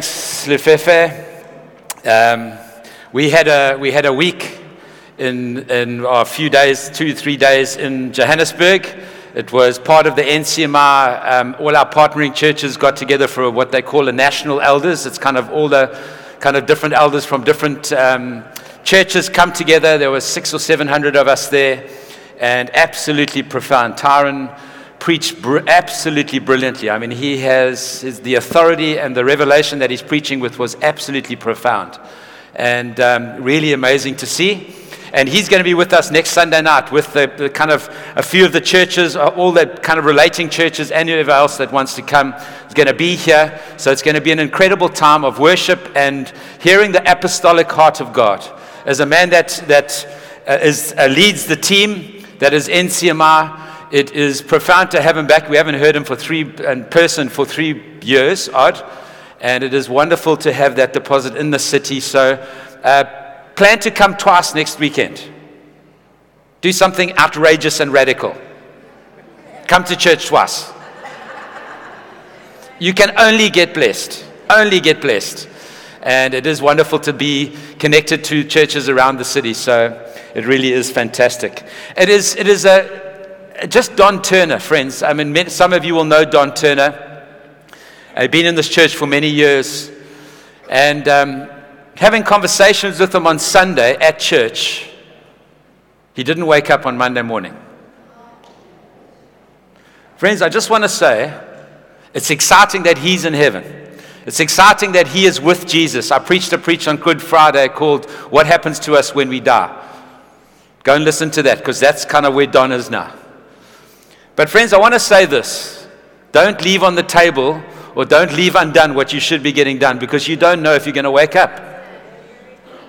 Lefefe. Um, we had a we had a week in in a few days, two three days in Johannesburg. It was part of the NCMI. Um, all our partnering churches got together for what they call a national elders. It's kind of all the kind of different elders from different um, churches come together. There was six or seven hundred of us there, and absolutely profound. Tyron preached br- absolutely brilliantly. I mean, he has his, the authority and the revelation that he's preaching with was absolutely profound and um, really amazing to see. And he's going to be with us next Sunday night with the, the, kind of a few of the churches, uh, all the kind of relating churches, and else that wants to come is going to be here. So it's going to be an incredible time of worship and hearing the apostolic heart of God. As a man that, that uh, is, uh, leads the team that is NCMI, it is profound to have him back. We haven't heard him for three in person for three years, odd, and it is wonderful to have that deposit in the city. So, uh, plan to come twice next weekend. Do something outrageous and radical. Come to church twice. You can only get blessed. Only get blessed. And it is wonderful to be connected to churches around the city. So it really is fantastic. It is, it is a, just Don Turner, friends. I mean, some of you will know Don Turner. I've been in this church for many years. And um, having conversations with him on Sunday at church, he didn't wake up on Monday morning. Friends, I just want to say it's exciting that he's in heaven. It's exciting that he is with Jesus. I preached a preach on Good Friday called What Happens to Us When We Die. Go and listen to that because that's kind of where Don is now. But, friends, I want to say this don't leave on the table or don't leave undone what you should be getting done because you don't know if you're going to wake up.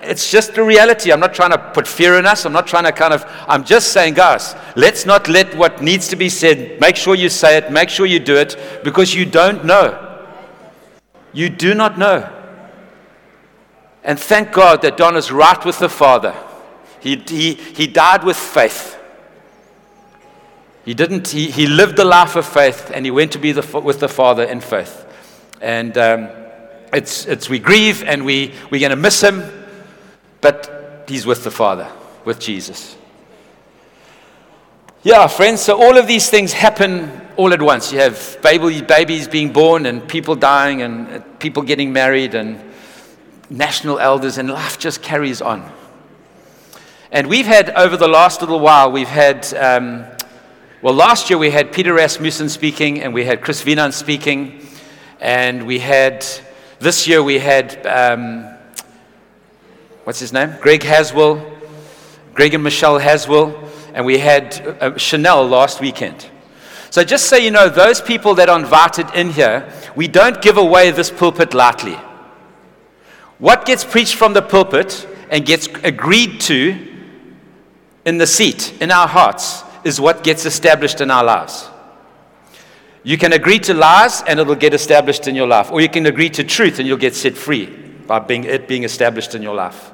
It's just the reality. I'm not trying to put fear in us. I'm not trying to kind of, I'm just saying, guys, let's not let what needs to be said, make sure you say it, make sure you do it, because you don't know. You do not know. And thank God that Don is right with the Father. He, he, he died with faith. He didn't, he, he lived the life of faith and he went to be the, with the Father in faith. And um, it's, it's, we grieve and we, we're going to miss him, but he's with the Father, with Jesus. Yeah, friends, so all of these things happen all at once. You have baby, babies being born and people dying and people getting married and national elders, and life just carries on. And we've had, over the last little while, we've had. Um, well, last year we had Peter Rasmussen speaking, and we had Chris Wienand speaking, and we had, this year we had, um, what's his name? Greg Haswell, Greg and Michelle Haswell, and we had uh, Chanel last weekend. So just so you know, those people that are invited in here, we don't give away this pulpit lightly. What gets preached from the pulpit and gets agreed to in the seat, in our hearts, is what gets established in our lives. You can agree to lies and it'll get established in your life. Or you can agree to truth and you'll get set free by being, it being established in your life.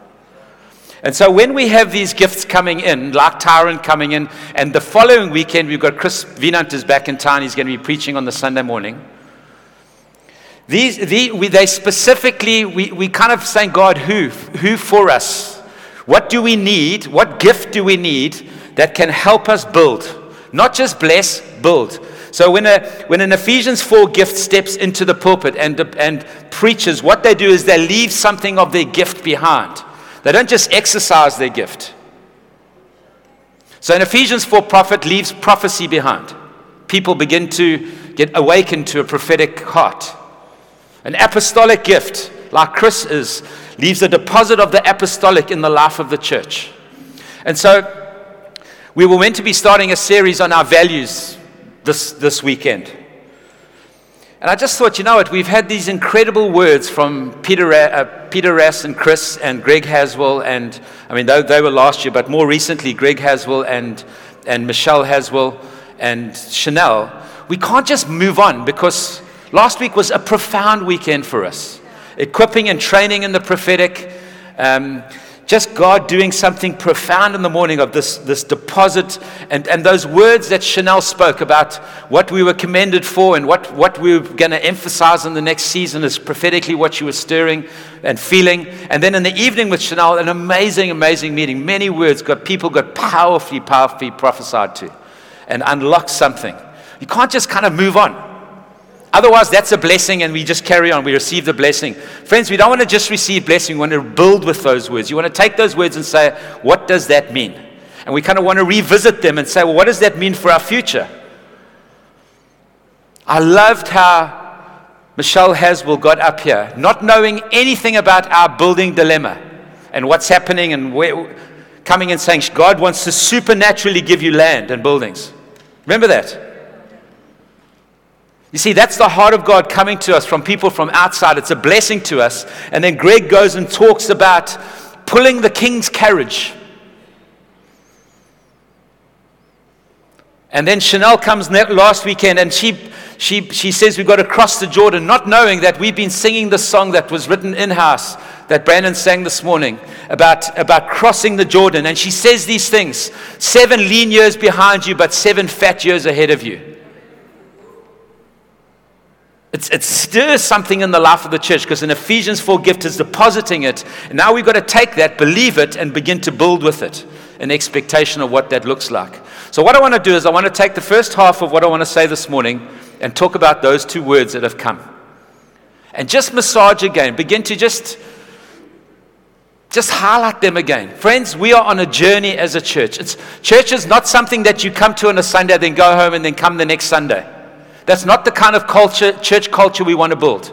And so when we have these gifts coming in, like Tyron coming in, and the following weekend we've got Chris Wienand is back in town. He's going to be preaching on the Sunday morning. These, the, we, they specifically, we, we kind of saying, God, who? Who for us? What do we need? What gift do we need that can help us build, not just bless, build. So when, a, when an Ephesians 4 gift steps into the pulpit and, and preaches, what they do is they leave something of their gift behind. They don't just exercise their gift. So an Ephesians 4 prophet leaves prophecy behind. People begin to get awakened to a prophetic heart. An apostolic gift, like Chris is, leaves a deposit of the apostolic in the life of the church. And so we were meant to be starting a series on our values this, this weekend. And I just thought, you know what, we've had these incredible words from Peter, uh, Peter Rass and Chris and Greg Haswell, and I mean, they, they were last year, but more recently, Greg Haswell and, and Michelle Haswell and Chanel. We can't just move on because last week was a profound weekend for us. Equipping and training in the prophetic. Um, just God doing something profound in the morning of this, this deposit and, and those words that Chanel spoke about what we were commended for and what, what we were going to emphasize in the next season is prophetically what she was stirring and feeling. And then in the evening with Chanel, an amazing, amazing meeting. Many words got people got powerfully, powerfully prophesied to and unlocked something. You can't just kind of move on. Otherwise, that's a blessing and we just carry on. We receive the blessing. Friends, we don't want to just receive blessing. We want to build with those words. You want to take those words and say, what does that mean? And we kind of want to revisit them and say, well, what does that mean for our future? I loved how Michelle Haswell got up here, not knowing anything about our building dilemma and what's happening and where, coming and saying, God wants to supernaturally give you land and buildings. Remember that? You see, that's the heart of God coming to us from people from outside. It's a blessing to us. And then Greg goes and talks about pulling the king's carriage. And then Chanel comes last weekend and she, she, she says we've got to cross the Jordan, not knowing that we've been singing the song that was written in house that Brandon sang this morning about, about crossing the Jordan. And she says these things seven lean years behind you, but seven fat years ahead of you. It stirs something in the life of the church because in Ephesians 4, gift is depositing it. And now we've got to take that, believe it, and begin to build with it an expectation of what that looks like. So, what I want to do is, I want to take the first half of what I want to say this morning and talk about those two words that have come. And just massage again, begin to just. Just highlight them again. Friends, we are on a journey as a church. It's, church is not something that you come to on a Sunday, then go home, and then come the next Sunday. That's not the kind of culture, church culture we want to build.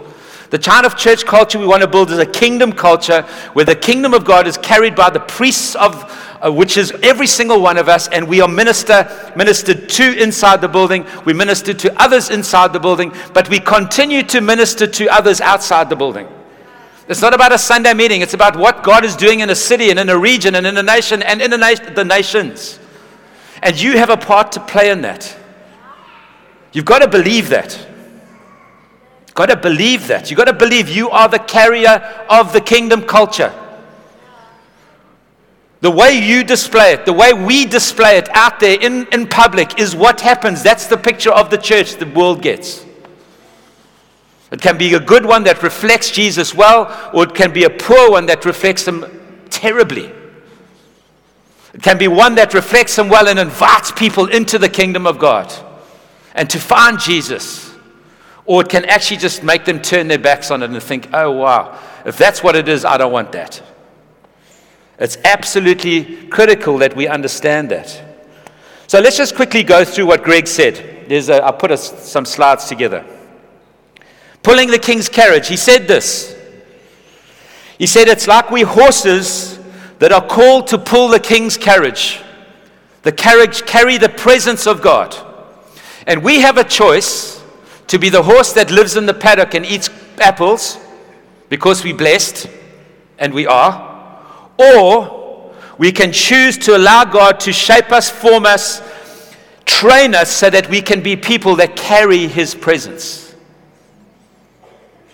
The kind of church culture we want to build is a kingdom culture where the kingdom of God is carried by the priests of uh, which is every single one of us, and we are minister, ministered to inside the building. We minister to others inside the building, but we continue to minister to others outside the building. It's not about a Sunday meeting. It's about what God is doing in a city and in a region and in a nation and in na- the nations. And you have a part to play in that. You've got to believe that. You've got to believe that. You've got to believe you are the carrier of the kingdom culture. The way you display it, the way we display it out there in, in public is what happens. That's the picture of the church the world gets. It can be a good one that reflects Jesus well, or it can be a poor one that reflects him terribly. It can be one that reflects him well and invites people into the kingdom of God and to find Jesus. Or it can actually just make them turn their backs on it and think, oh, wow, if that's what it is, I don't want that. It's absolutely critical that we understand that. So let's just quickly go through what Greg said. There's a, I put a, some slides together. Pulling the king's carriage, he said this. He said, It's like we horses that are called to pull the king's carriage. The carriage carry the presence of God. And we have a choice to be the horse that lives in the paddock and eats apples because we're blessed, and we are, or we can choose to allow God to shape us, form us, train us so that we can be people that carry His presence.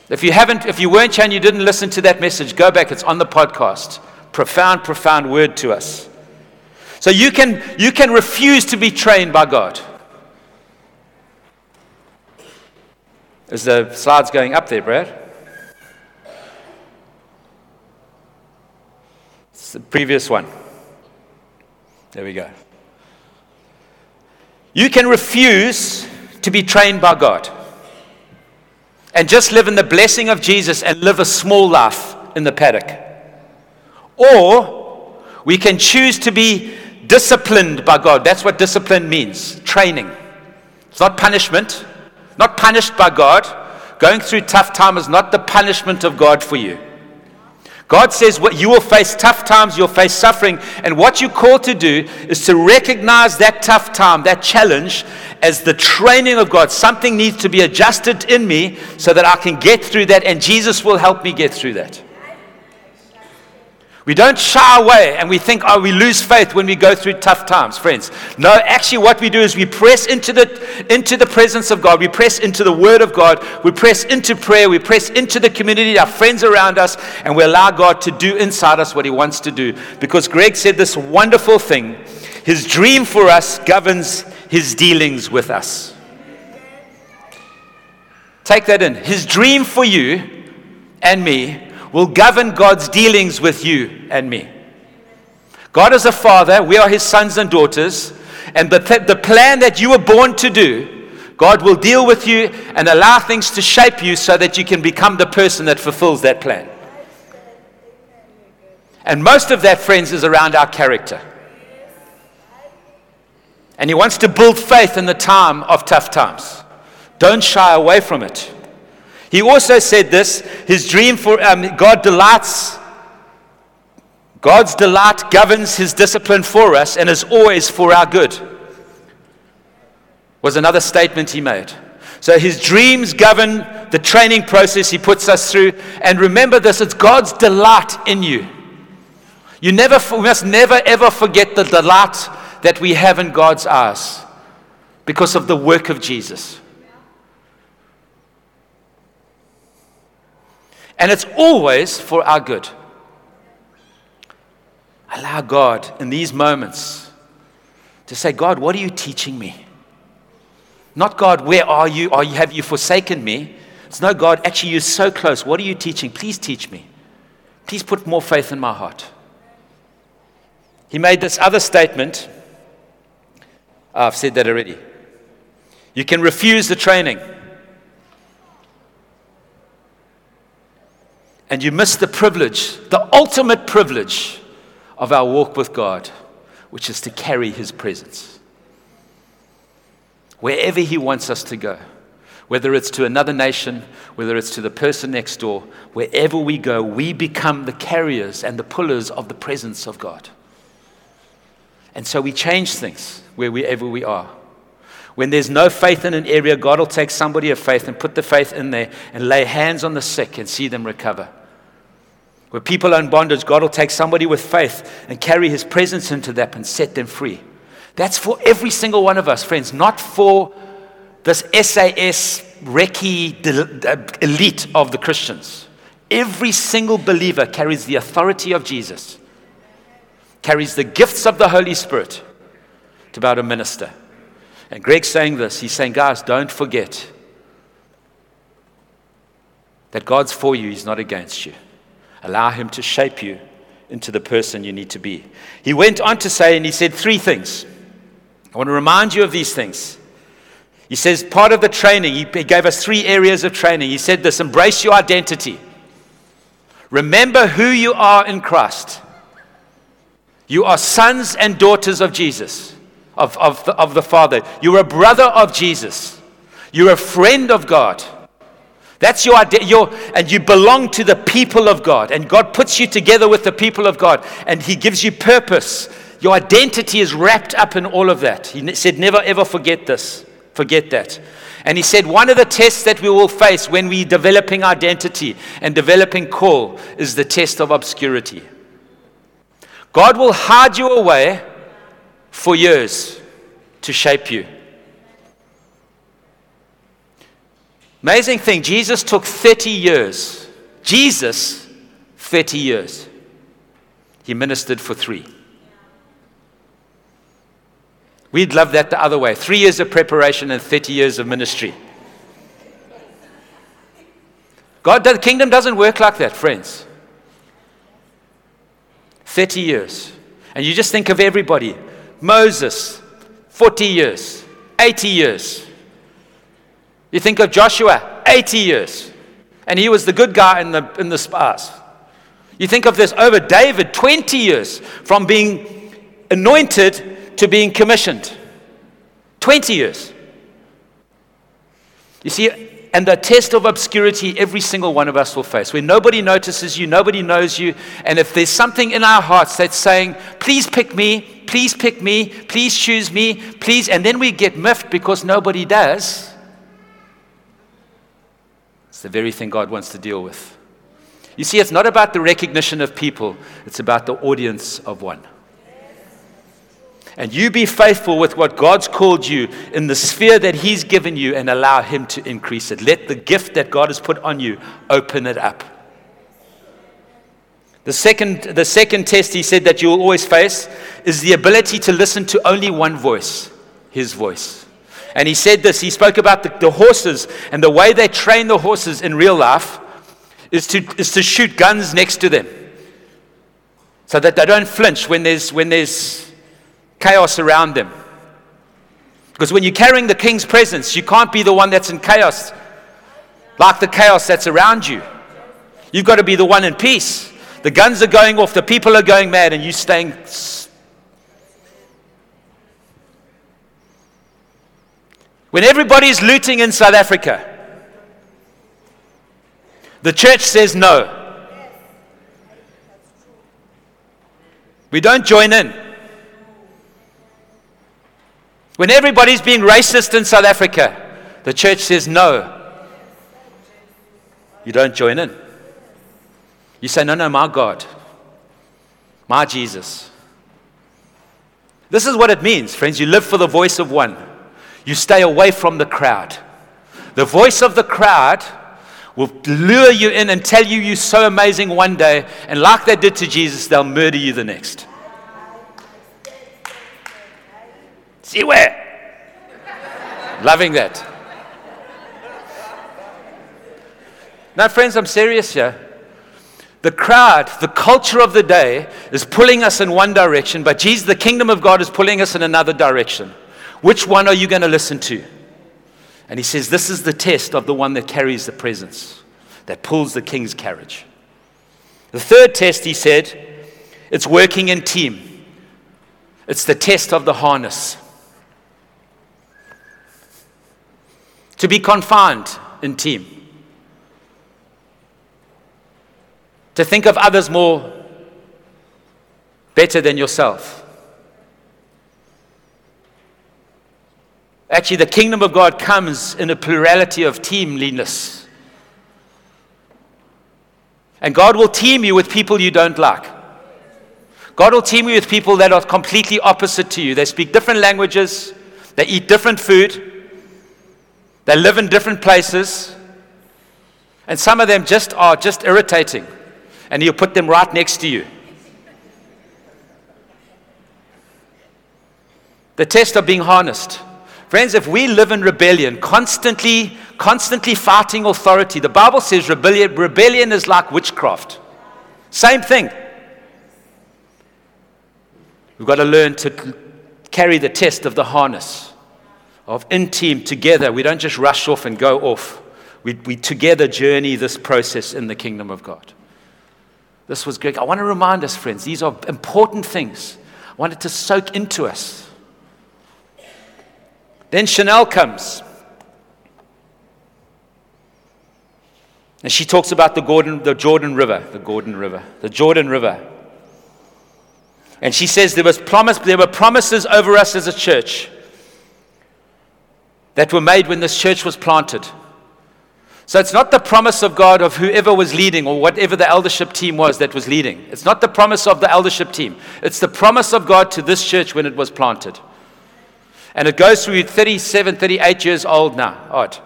If you haven't, if you weren't here and you didn't listen to that message, go back. It's on the podcast. Profound, profound word to us. So you can you can refuse to be trained by God. Is the slides going up there, Brad? It's the previous one. There we go. You can refuse to be trained by God and just live in the blessing of Jesus and live a small life in the paddock. Or we can choose to be disciplined by God. That's what discipline means training. It's not punishment, not punished by God. Going through tough time is not the punishment of God for you. God says what you will face tough times, you'll face suffering, and what you're called to do is to recognize that tough time, that challenge, as the training of God. Something needs to be adjusted in me so that I can get through that, and Jesus will help me get through that. We don't shy away and we think, oh, we lose faith when we go through tough times, friends. No, actually, what we do is we press into the, into the presence of God. We press into the Word of God. We press into prayer. We press into the community, our friends around us, and we allow God to do inside us what He wants to do. Because Greg said this wonderful thing His dream for us governs His dealings with us. Take that in. His dream for you and me will govern God's dealings with you and me. God is a father, we are his sons and daughters, and the, th- the plan that you were born to do, God will deal with you and allow things to shape you so that you can become the person that fulfills that plan. And most of that, friends, is around our character. And he wants to build faith in the time of tough times. Don't shy away from it. He also said this his dream for um, God delights, God's delight governs his discipline for us and is always for our good. Was another statement he made. So his dreams govern the training process he puts us through. And remember this it's God's delight in you. You never, we must never ever forget the delight that we have in God's eyes because of the work of Jesus. And it's always for our good. Allow God in these moments to say, God, what are you teaching me? Not God, where are you? Are you have you forsaken me? It's no God, actually, you're so close. What are you teaching? Please teach me. Please put more faith in my heart. He made this other statement. Oh, I've said that already. You can refuse the training. And you miss the privilege, the ultimate privilege of our walk with God, which is to carry His presence. Wherever He wants us to go, whether it's to another nation, whether it's to the person next door, wherever we go, we become the carriers and the pullers of the presence of God. And so we change things wherever we are. When there's no faith in an area, God will take somebody of faith and put the faith in there and lay hands on the sick and see them recover. Where people are in bondage, God will take somebody with faith and carry his presence into them and set them free. That's for every single one of us, friends, not for this SAS recce uh, elite of the Christians. Every single believer carries the authority of Jesus, carries the gifts of the Holy Spirit to about a minister. And Greg's saying this. He's saying, guys, don't forget that God's for you, He's not against you. Allow Him to shape you into the person you need to be. He went on to say, and he said three things. I want to remind you of these things. He says, part of the training, he gave us three areas of training. He said this embrace your identity. Remember who you are in Christ. You are sons and daughters of Jesus, of, of, the, of the Father. You're a brother of Jesus. You're a friend of God. That's your idea. Your, and you belong to the people of God. And God puts you together with the people of God. And He gives you purpose. Your identity is wrapped up in all of that. He said, Never ever forget this. Forget that. And he said, one of the tests that we will face when we're developing identity and developing call is the test of obscurity. God will hide you away for years to shape you. Amazing thing, Jesus took 30 years. Jesus, 30 years. He ministered for three. We'd love that the other way three years of preparation and 30 years of ministry. God, the kingdom doesn't work like that, friends. 30 years. And you just think of everybody Moses, 40 years, 80 years. You think of Joshua, 80 years, and he was the good guy in the, in the spies. You think of this over David, 20 years from being anointed to being commissioned. 20 years. You see, and the test of obscurity every single one of us will face, where nobody notices you, nobody knows you, and if there's something in our hearts that's saying, please pick me, please pick me, please choose me, please, and then we get miffed because nobody does, it's the very thing God wants to deal with. You see, it's not about the recognition of people, it's about the audience of one. And you be faithful with what God's called you in the sphere that He's given you and allow Him to increase it. Let the gift that God has put on you open it up. The second, the second test he said that you will always face is the ability to listen to only one voice, his voice. And he said this, he spoke about the, the horses and the way they train the horses in real life is to, is to shoot guns next to them so that they don't flinch when there's, when there's chaos around them. Because when you're carrying the king's presence, you can't be the one that's in chaos, like the chaos that's around you. You've got to be the one in peace. The guns are going off, the people are going mad, and you staying. When everybody's looting in South Africa, the church says no. We don't join in. When everybody's being racist in South Africa, the church says no. You don't join in. You say, no, no, my God, my Jesus. This is what it means, friends. You live for the voice of one, you stay away from the crowd. The voice of the crowd will lure you in and tell you you're so amazing one day, and like they did to Jesus, they'll murder you the next. See where? Loving that. Now, friends, I'm serious here. The crowd, the culture of the day is pulling us in one direction, but Jesus, the kingdom of God, is pulling us in another direction. Which one are you going to listen to? And he says, This is the test of the one that carries the presence, that pulls the king's carriage. The third test, he said, it's working in team. It's the test of the harness. To be confined in team. to think of others more better than yourself. Actually, the kingdom of God comes in a plurality of teamliness. And God will team you with people you don't like. God will team you with people that are completely opposite to you. They speak different languages, they eat different food, they live in different places, and some of them just are just irritating and he'll put them right next to you. The test of being harnessed. Friends, if we live in rebellion, constantly, constantly fighting authority, the Bible says rebellion, rebellion is like witchcraft. Same thing. We've got to learn to carry the test of the harness, of in team together. We don't just rush off and go off. We, we together journey this process in the kingdom of God. This was great. I want to remind us, friends, these are important things. I want it to soak into us. Then Chanel comes. And she talks about the, Gordon, the Jordan River, the Gordon River, the Jordan River. And she says there, was promise, there were promises over us as a church that were made when this church was planted. So it's not the promise of God of whoever was leading or whatever the eldership team was that was leading. It's not the promise of the eldership team. It's the promise of God to this church when it was planted. And it goes through 37, 38 years old now. Odd.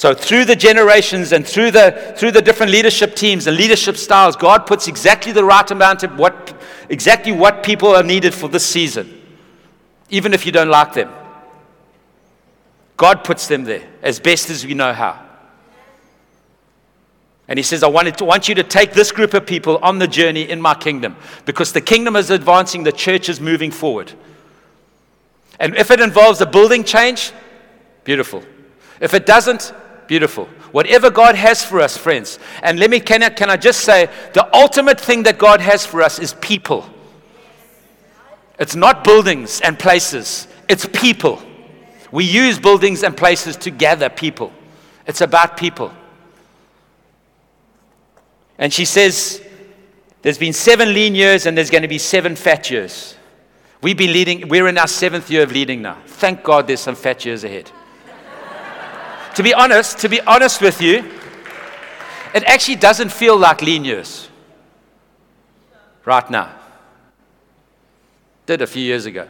So through the generations and through the, through the different leadership teams and leadership styles, God puts exactly the right amount of what, exactly what people are needed for this season, even if you don't like them. God puts them there as best as we know how. And he says, I wanted to, want you to take this group of people on the journey in my kingdom because the kingdom is advancing, the church is moving forward. And if it involves a building change, beautiful. If it doesn't, beautiful. Whatever God has for us, friends. And let me, can I, can I just say, the ultimate thing that God has for us is people. It's not buildings and places, it's people. We use buildings and places to gather people. It's about people. And she says, There's been seven lean years and there's going to be seven fat years. We've been leading, we're in our seventh year of leading now. Thank God there's some fat years ahead. to be honest, to be honest with you, It actually doesn't feel like lean years right now. Did a few years ago.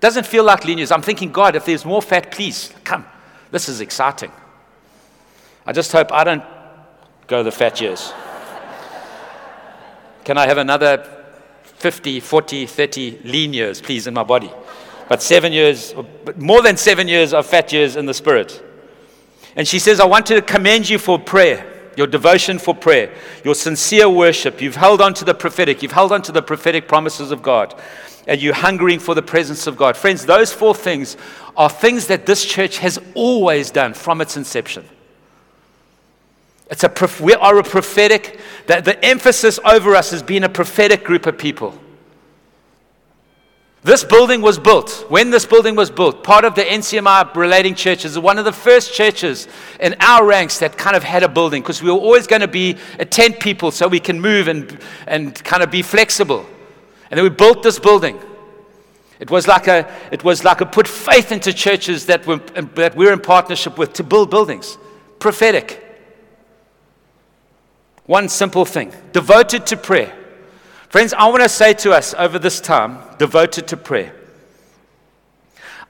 Doesn't feel like lean years. I'm thinking, God, if there's more fat, please come. This is exciting. I just hope I don't go the fat years. Can I have another 50, 40, 30 lean years, please, in my body? But seven years, more than seven years of fat years in the spirit. And she says, I want to commend you for prayer, your devotion for prayer, your sincere worship. You've held on to the prophetic, you've held on to the prophetic promises of God, and you're hungering for the presence of God. Friends, those four things are things that this church has always done from its inception. It's a, we are a prophetic, the, the emphasis over us has been a prophetic group of people. This building was built. When this building was built, part of the NCMI relating churches, one of the first churches in our ranks that kind of had a building because we were always going to be a tent people so we can move and, and kind of be flexible. And then we built this building. It was like a, it was like a put faith into churches that, were, that we're in partnership with to build buildings. Prophetic. One simple thing devoted to prayer. Friends, I want to say to us over this time, devoted to prayer.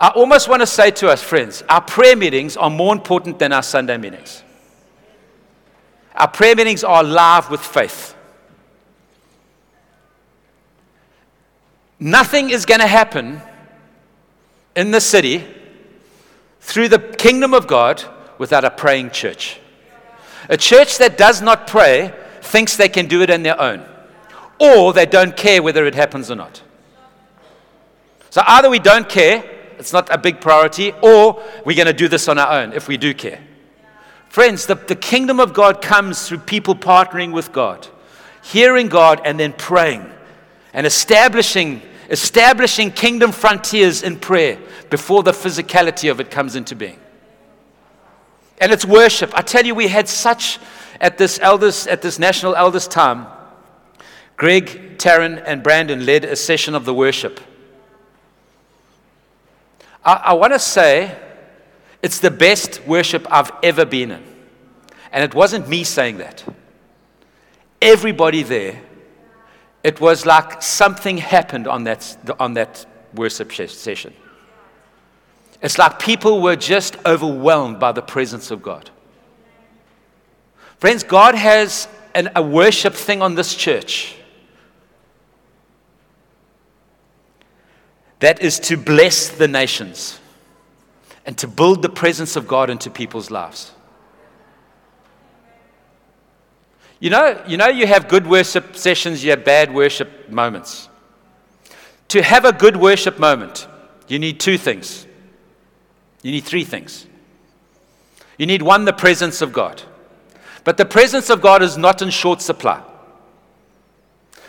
I almost want to say to us, friends, our prayer meetings are more important than our Sunday meetings. Our prayer meetings are alive with faith. Nothing is going to happen in the city through the kingdom of God without a praying church. A church that does not pray thinks they can do it on their own or they don't care whether it happens or not. So either we don't care, it's not a big priority, or we're going to do this on our own if we do care. Friends, the, the kingdom of God comes through people partnering with God, hearing God, and then praying and establishing, establishing kingdom frontiers in prayer before the physicality of it comes into being. And it's worship. I tell you, we had such at this elders, at this national elders time Greg, Taryn, and Brandon led a session of the worship. I, I want to say it's the best worship I've ever been in. And it wasn't me saying that. Everybody there, it was like something happened on that, on that worship session. It's like people were just overwhelmed by the presence of God. Friends, God has an, a worship thing on this church that is to bless the nations and to build the presence of God into people's lives. You know, you know, you have good worship sessions, you have bad worship moments. To have a good worship moment, you need two things. You need three things. You need one, the presence of God. But the presence of God is not in short supply.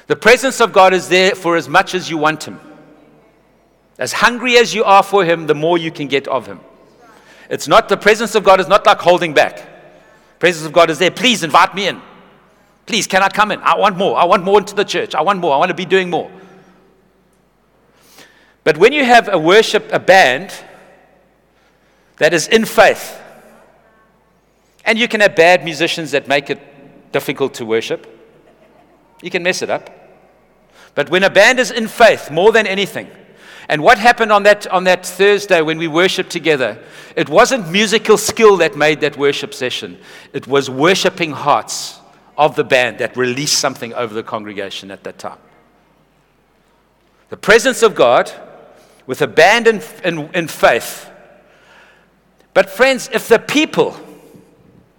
The presence of God is there for as much as you want Him. As hungry as you are for Him, the more you can get of Him. It's not the presence of God is not like holding back. Presence of God is there. Please invite me in. Please, can I come in? I want more. I want more into the church. I want more. I want to be doing more. But when you have a worship, a band that is in faith, and you can have bad musicians that make it difficult to worship, you can mess it up. But when a band is in faith more than anything, and what happened on that, on that Thursday when we worshiped together? It wasn't musical skill that made that worship session, it was worshiping hearts of the band that released something over the congregation at that time. The presence of God with a band in, in, in faith. But, friends, if the people,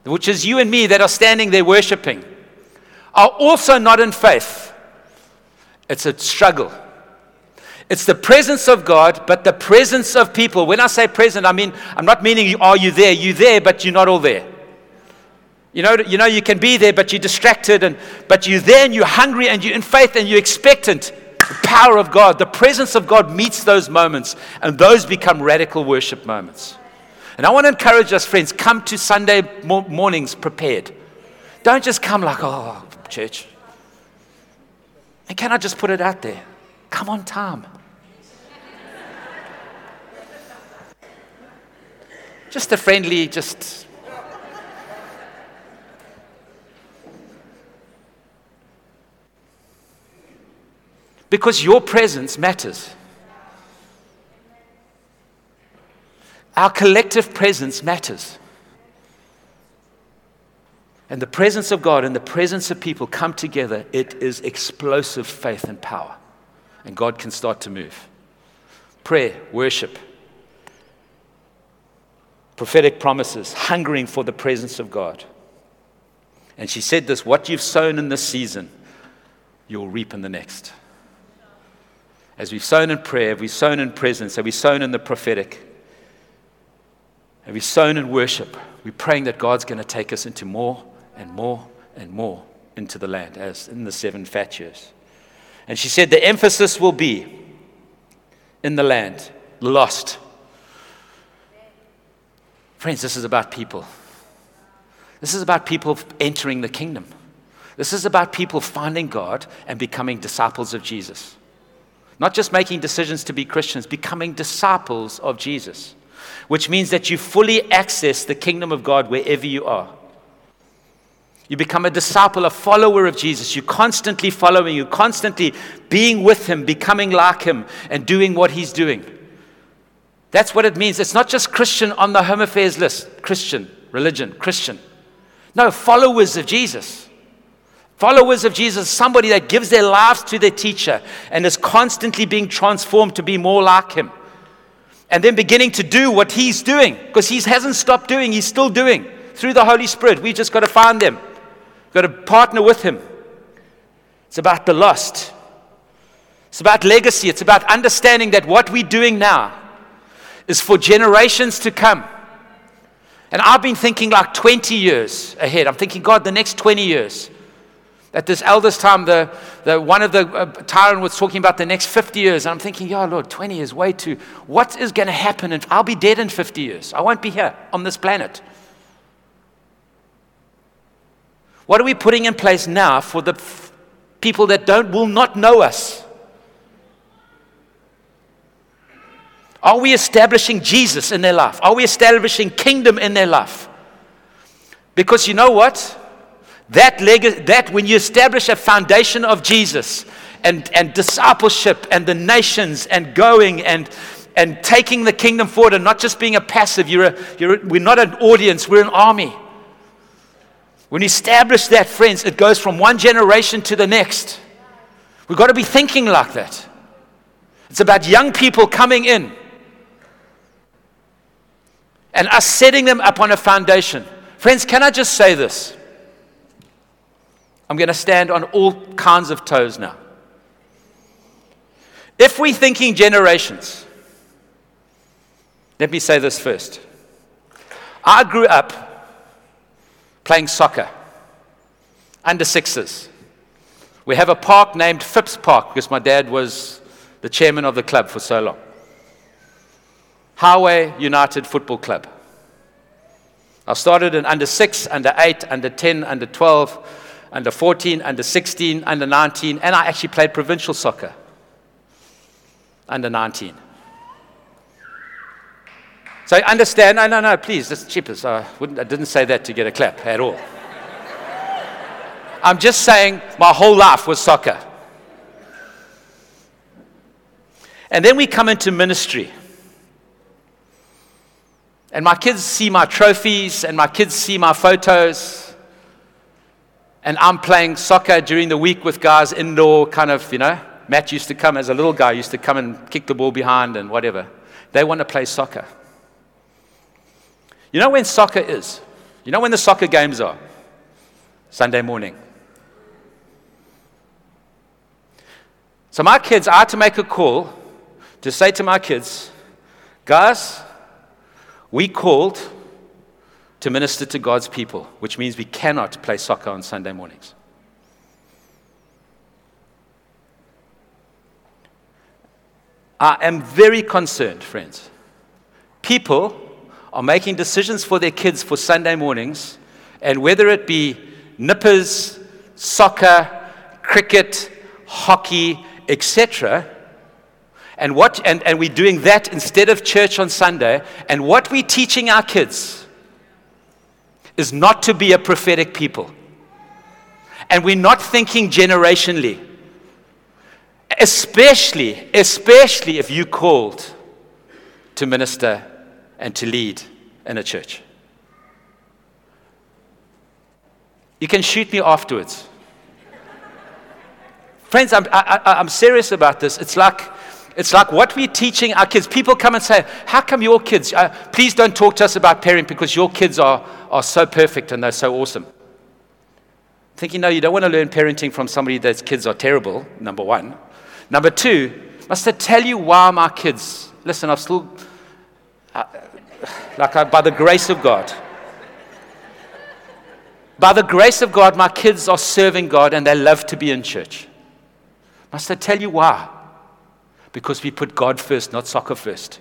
which is you and me that are standing there worshiping, are also not in faith, it's a struggle. It's the presence of God, but the presence of people. When I say present, I mean, I'm not meaning you, are you there? You're there, but you're not all there. You know, you know, you can be there, but you're distracted, and but you're there and you're hungry and you're in faith and you're expectant. The power of God, the presence of God meets those moments, and those become radical worship moments. And I want to encourage us, friends, come to Sunday mornings prepared. Don't just come like, oh, church. And can I just put it out there? Come on time. Just a friendly, just. Because your presence matters. Our collective presence matters. And the presence of God and the presence of people come together, it is explosive faith and power. And God can start to move. Prayer, worship, prophetic promises, hungering for the presence of God. And she said this what you've sown in this season, you'll reap in the next. As we've sown in prayer, we've sown in presence, have we sown in the prophetic, have we sown in worship, we're praying that God's going to take us into more and more and more into the land, as in the seven fat years. And she said the emphasis will be in the land, lost. Friends, this is about people. This is about people entering the kingdom. This is about people finding God and becoming disciples of Jesus. Not just making decisions to be Christians, becoming disciples of Jesus, which means that you fully access the kingdom of God wherever you are. You become a disciple, a follower of Jesus. You're constantly following, you're constantly being with Him, becoming like Him, and doing what He's doing. That's what it means. It's not just Christian on the home affairs list Christian, religion, Christian. No, followers of Jesus. Followers of Jesus, somebody that gives their lives to their teacher and is constantly being transformed to be more like Him. And then beginning to do what He's doing because He hasn't stopped doing, He's still doing through the Holy Spirit. We just got to find them. Got to partner with Him. It's about the lost. It's about legacy. It's about understanding that what we're doing now is for generations to come. And I've been thinking like 20 years ahead. I'm thinking, God, the next 20 years. At this eldest time, the, the, one of the uh, Tyron was talking about the next 50 years. And I'm thinking, yeah, Lord, 20 years, way too. What is going to happen? And I'll be dead in 50 years. I won't be here on this planet. What are we putting in place now for the f- people that don't will not know us? Are we establishing Jesus in their life? Are we establishing kingdom in their life? Because you know what? That, leg- that when you establish a foundation of Jesus and, and discipleship and the nations and going and, and taking the kingdom forward and not just being a passive, you're a, you're a, we're not an audience, we're an army. When you establish that, friends, it goes from one generation to the next. We've got to be thinking like that. It's about young people coming in and us setting them up on a foundation. Friends, can I just say this? I'm going to stand on all kinds of toes now. If we're thinking generations, let me say this first. I grew up playing soccer, under sixes. We have a park named Phipps Park because my dad was the chairman of the club for so long. Highway United Football Club. I started in under six, under eight, under 10, under 12, under 14, under 16, under 19, and I actually played provincial soccer under 19. So I understand. No, no, no, please, that's cheapest. I, wouldn't, I didn't say that to get a clap at all. I'm just saying my whole life was soccer. And then we come into ministry. And my kids see my trophies and my kids see my photos. And I'm playing soccer during the week with guys indoor, kind of, you know. Matt used to come as a little guy, used to come and kick the ball behind and whatever. They want to play soccer. You know when soccer is? You know when the soccer games are? Sunday morning. So, my kids, I had to make a call to say to my kids, guys, we called to minister to God's people, which means we cannot play soccer on Sunday mornings. I am very concerned, friends. People are making decisions for their kids for Sunday mornings, and whether it be nippers, soccer, cricket, hockey, etc., and, what, and, and we're doing that instead of church on Sunday, and what we're teaching our kids is not to be a prophetic people. And we're not thinking generationally. Especially, especially if you called to minister and to lead in a church. You can shoot me afterwards. Friends, I'm, I, am serious about this. It's like, it's like what we're teaching our kids. People come and say, How come your kids? Uh, please don't talk to us about parenting because your kids are, are so perfect and they're so awesome. Thinking, no, you don't want to learn parenting from somebody that's kids are terrible, number one. Number two, must I tell you why my kids, listen, I've still, uh, like I, by the grace of God, by the grace of God, my kids are serving God and they love to be in church. Must I tell you why? Because we put God first, not soccer first.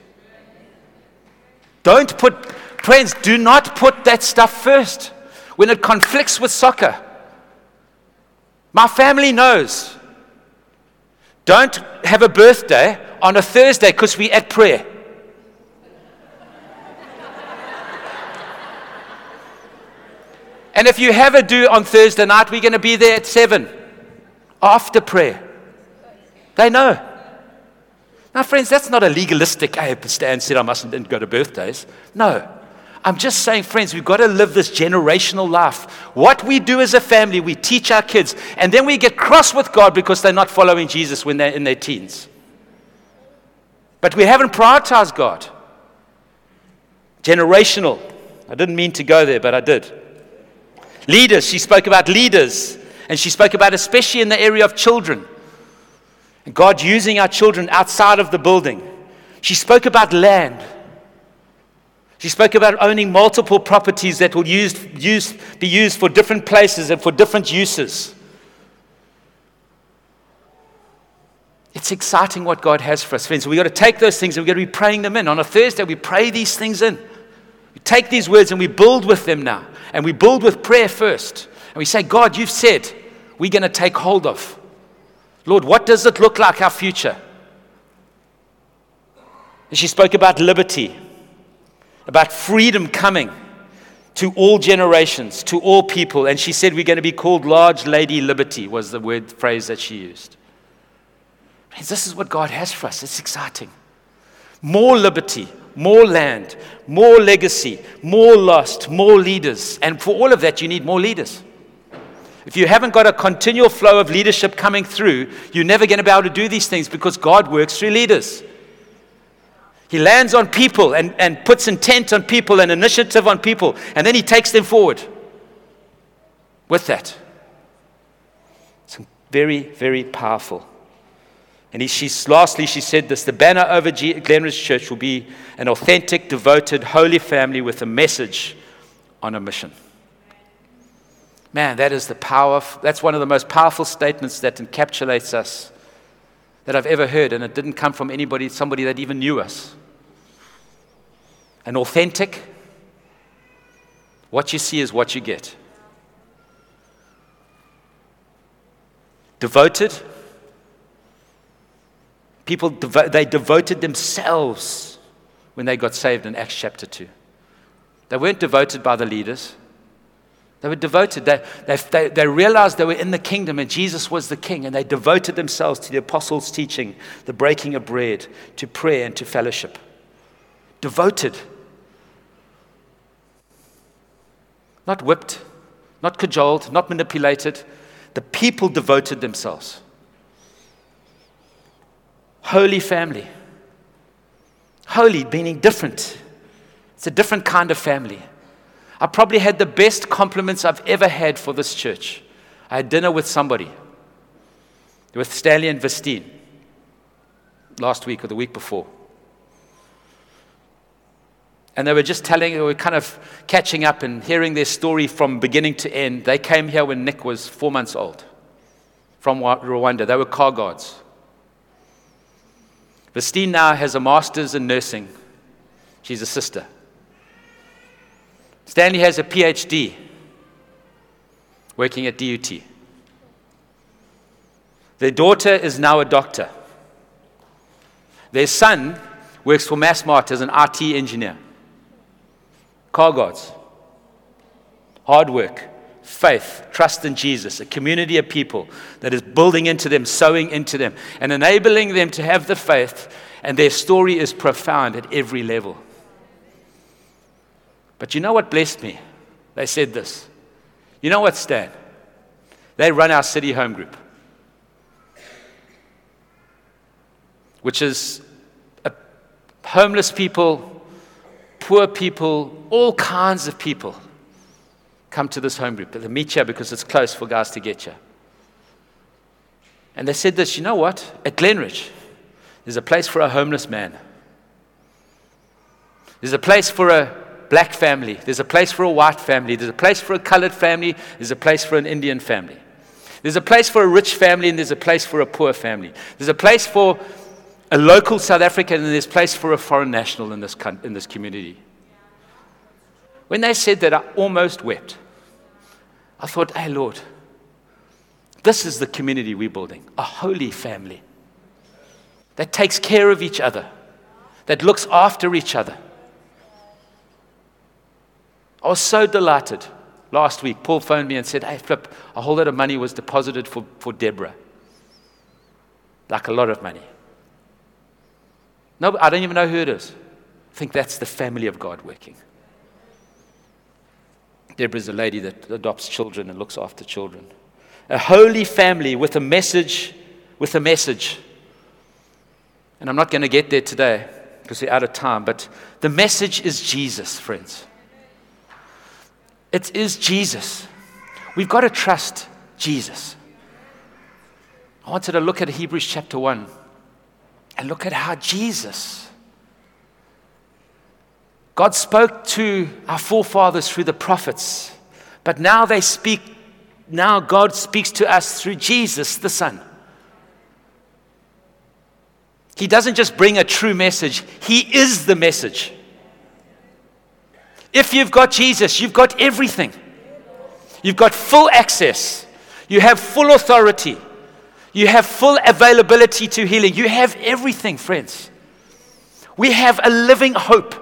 Don't put, friends, do not put that stuff first when it conflicts with soccer. My family knows. Don't have a birthday on a Thursday because we at prayer. and if you have a do on Thursday night, we're going to be there at 7 after prayer. They know. Now, friends, that's not a legalistic, I Stan said I mustn't go to birthdays. No. I'm just saying, friends, we've got to live this generational life. What we do as a family, we teach our kids, and then we get cross with God because they're not following Jesus when they're in their teens. But we haven't prioritized God. Generational. I didn't mean to go there, but I did. Leaders, she spoke about leaders, and she spoke about especially in the area of children. God using our children outside of the building. She spoke about land. She spoke about owning multiple properties that will use, use, be used for different places and for different uses. It's exciting what God has for us, friends. We've got to take those things and we've got to be praying them in. On a Thursday, we pray these things in. We take these words and we build with them now. And we build with prayer first. And we say, God, you've said we're going to take hold of. Lord, what does it look like, our future? And she spoke about liberty, about freedom coming to all generations, to all people. And she said, We're going to be called Large Lady Liberty, was the word phrase that she used. This is what God has for us. It's exciting. More liberty, more land, more legacy, more lost, more leaders. And for all of that, you need more leaders. If you haven't got a continual flow of leadership coming through, you're never going to be able to do these things because God works through leaders. He lands on people and, and puts intent on people and initiative on people, and then he takes them forward with that. It's very, very powerful. And he, she's, lastly, she said this the banner over G- Glenridge Church will be an authentic, devoted, holy family with a message on a mission. Man, that is the power. That's one of the most powerful statements that encapsulates us that I've ever heard, and it didn't come from anybody, somebody that even knew us. An authentic, what you see is what you get. Devoted, people, they devoted themselves when they got saved in Acts chapter 2. They weren't devoted by the leaders. They were devoted. They, they, they, realized they were in the kingdom and Jesus was the king, and they devoted themselves to the apostles' teaching, the breaking of bread, to prayer, and to fellowship. Devoted. Not whipped, not cajoled, not manipulated. The people devoted themselves. Holy family. Holy meaning different. It's a different kind of family. I probably had the best compliments I've ever had for this church. I had dinner with somebody, with Stanley and Vestine, last week or the week before. And they were just telling, we were kind of catching up and hearing their story from beginning to end. They came here when Nick was four months old from Rwanda. They were car guards. Vestine now has a master's in nursing. She's a sister. Stanley has a PhD working at DUT. Their daughter is now a doctor. Their son works for Massmart as an IT engineer. Car guards. Hard work, faith, trust in Jesus, a community of people that is building into them, sowing into them, and enabling them to have the faith. And their story is profound at every level. But you know what blessed me? They said this. You know what, Stan? They run our city home group, which is homeless people, poor people, all kinds of people come to this home group. They meet here because it's close for guys to get here. And they said this you know what? At Glenridge, there's a place for a homeless man. There's a place for a black family. There's a place for a white family. There's a place for a colored family. There's a place for an Indian family. There's a place for a rich family and there's a place for a poor family. There's a place for a local South African and there's a place for a foreign national in this, in this community. When they said that, I almost wept. I thought, hey, Lord, this is the community we're building a holy family that takes care of each other, that looks after each other. I was so delighted. Last week, Paul phoned me and said, Hey, Flip, a whole lot of money was deposited for, for Deborah. Like a lot of money. No, I don't even know who it is. I think that's the family of God working. Deborah's a lady that adopts children and looks after children. A holy family with a message, with a message. And I'm not going to get there today because we're out of time, but the message is Jesus, friends. It is Jesus. We've got to trust Jesus. I wanted to look at Hebrews chapter 1 and look at how Jesus, God spoke to our forefathers through the prophets, but now they speak, now God speaks to us through Jesus, the Son. He doesn't just bring a true message, He is the message. If you've got Jesus, you've got everything. You've got full access. You have full authority. You have full availability to healing. You have everything, friends. We have a living hope.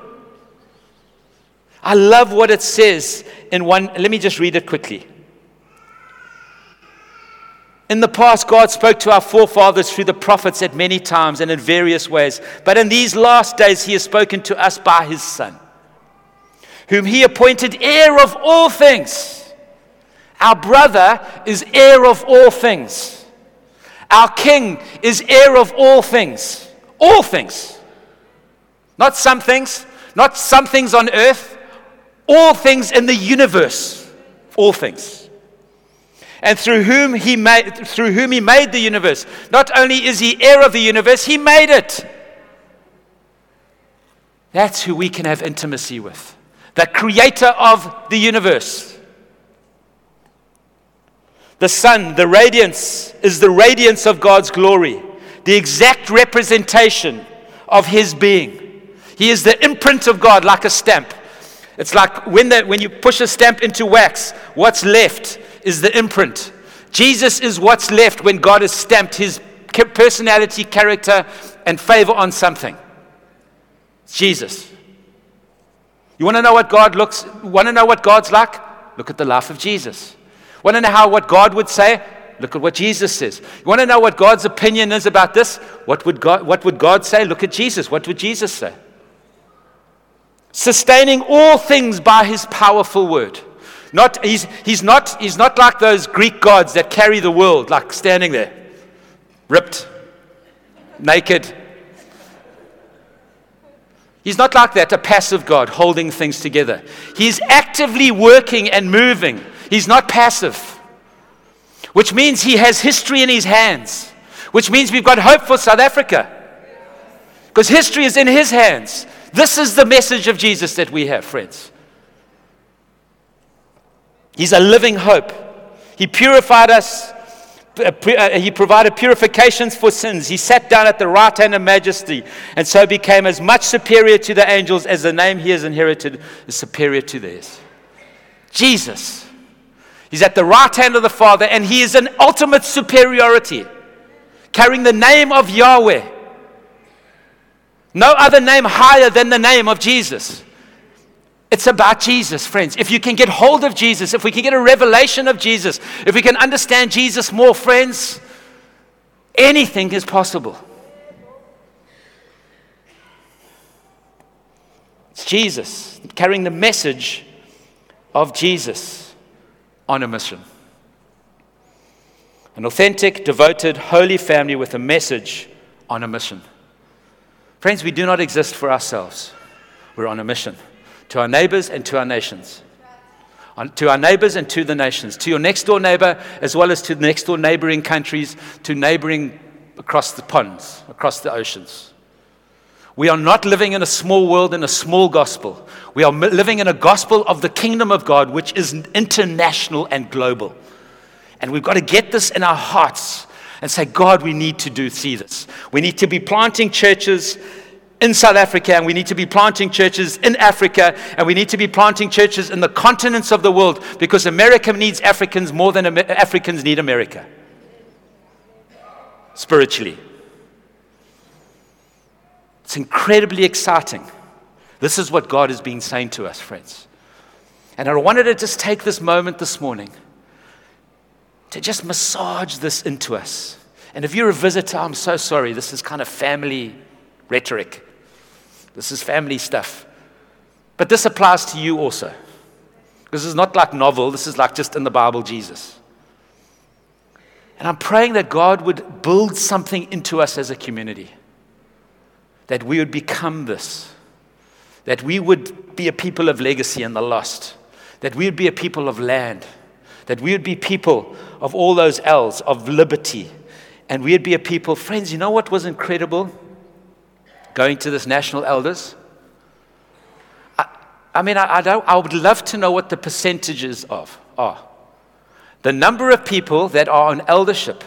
I love what it says in one. Let me just read it quickly. In the past, God spoke to our forefathers through the prophets at many times and in various ways. But in these last days, He has spoken to us by His Son whom he appointed heir of all things. Our brother is heir of all things. Our king is heir of all things. All things. Not some things, not some things on earth, all things in the universe. All things. And through whom he made through whom he made the universe. Not only is he heir of the universe, he made it. That's who we can have intimacy with the creator of the universe. The sun, the radiance, is the radiance of God's glory, the exact representation of his being. He is the imprint of God, like a stamp. It's like when, the, when you push a stamp into wax, what's left is the imprint. Jesus is what's left when God has stamped his personality, character, and favor on something. Jesus. You want to know what God looks, want to know what God's like? Look at the life of Jesus. Want to know how what God would say? Look at what Jesus says. You want to know what God's opinion is about this? What would God, what would God say? Look at Jesus. What would Jesus say? Sustaining all things by his powerful word. Not, he's, he's, not, he's not like those Greek gods that carry the world, like standing there, ripped, naked, He's not like that, a passive God holding things together. He's actively working and moving. He's not passive, which means he has history in his hands, which means we've got hope for South Africa because history is in his hands. This is the message of Jesus that we have, friends. He's a living hope. He purified us Uh, uh, he provided purifications for sins. He sat down at the right hand of majesty and so became as much superior to the angels as the name he has inherited is superior to theirs. Jesus. He's at the right hand of the Father and he is an ultimate superiority, carrying the name of Yahweh. No other name higher than the name of Jesus. It's about Jesus, friends. If you can get hold of Jesus, if we can get a revelation of Jesus, if we can understand Jesus more, friends, anything is possible. It's Jesus carrying the message of Jesus on a mission. An authentic, devoted, holy family with a message on a mission. Friends, we do not exist for ourselves. We're on a mission to our neighbors and to our nations. On, to our neighbors and to the nations, to your next door neighbor, as well as to the next door neighboring countries, to neighboring across the ponds, across the oceans. We are not living in a small world in a small gospel. We are living in a gospel of the kingdom of God, which is international and global. And we've got to get this in our hearts and say, God, we need to do see this. We need to be planting churches in South Africa, and we need to be planting churches in Africa, and we need to be planting churches in the continents of the world because America needs Africans more than Amer- Africans need America. Spiritually. It's incredibly exciting. This is what God has been saying to us, friends. And I wanted to just take this moment this morning to just massage this into us. And if you're a visitor, I'm so sorry. This is kind of family rhetoric. This is family stuff. But this applies to you also. This is not like novel, this is like just in the Bible, Jesus. And I'm praying that God would build something into us as a community, that we would become this, that we would be a people of legacy and the lost, that we would be a people of land, that we would be people of all those L's, of liberty, and we'd be a people. Friends, you know what was incredible? Going to this national elders? I, I mean, I, I, don't, I would love to know what the percentages of are. The number of people that are on eldership,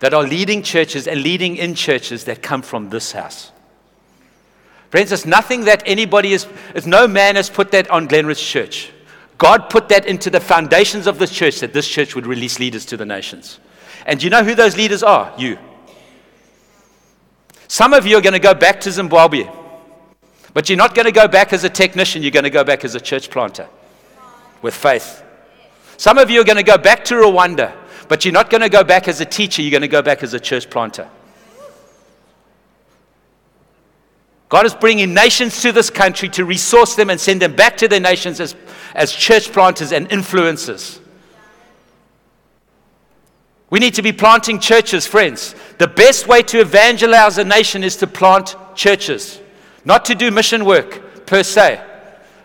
that are leading churches and leading in churches that come from this house. Friends, it's nothing that anybody is, it's no man has put that on Glenridge Church. God put that into the foundations of this church that this church would release leaders to the nations. And you know who those leaders are? You. Some of you are going to go back to Zimbabwe, but you're not going to go back as a technician, you're going to go back as a church planter with faith. Some of you are going to go back to Rwanda, but you're not going to go back as a teacher, you're going to go back as a church planter. God is bringing nations to this country to resource them and send them back to their nations as, as church planters and influencers. We need to be planting churches, friends. The best way to evangelize a nation is to plant churches, not to do mission work per se.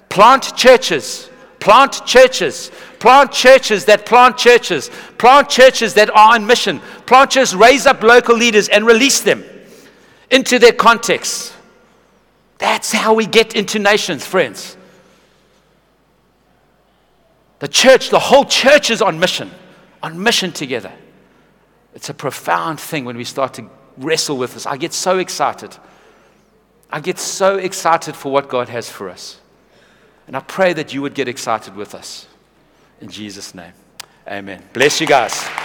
Plant churches. Plant churches. Plant churches that plant churches. Plant churches that are on mission. Plant churches, raise up local leaders and release them into their context. That's how we get into nations, friends. The church, the whole church is on mission, on mission together. It's a profound thing when we start to wrestle with this. I get so excited. I get so excited for what God has for us. And I pray that you would get excited with us. In Jesus' name. Amen. Bless you guys.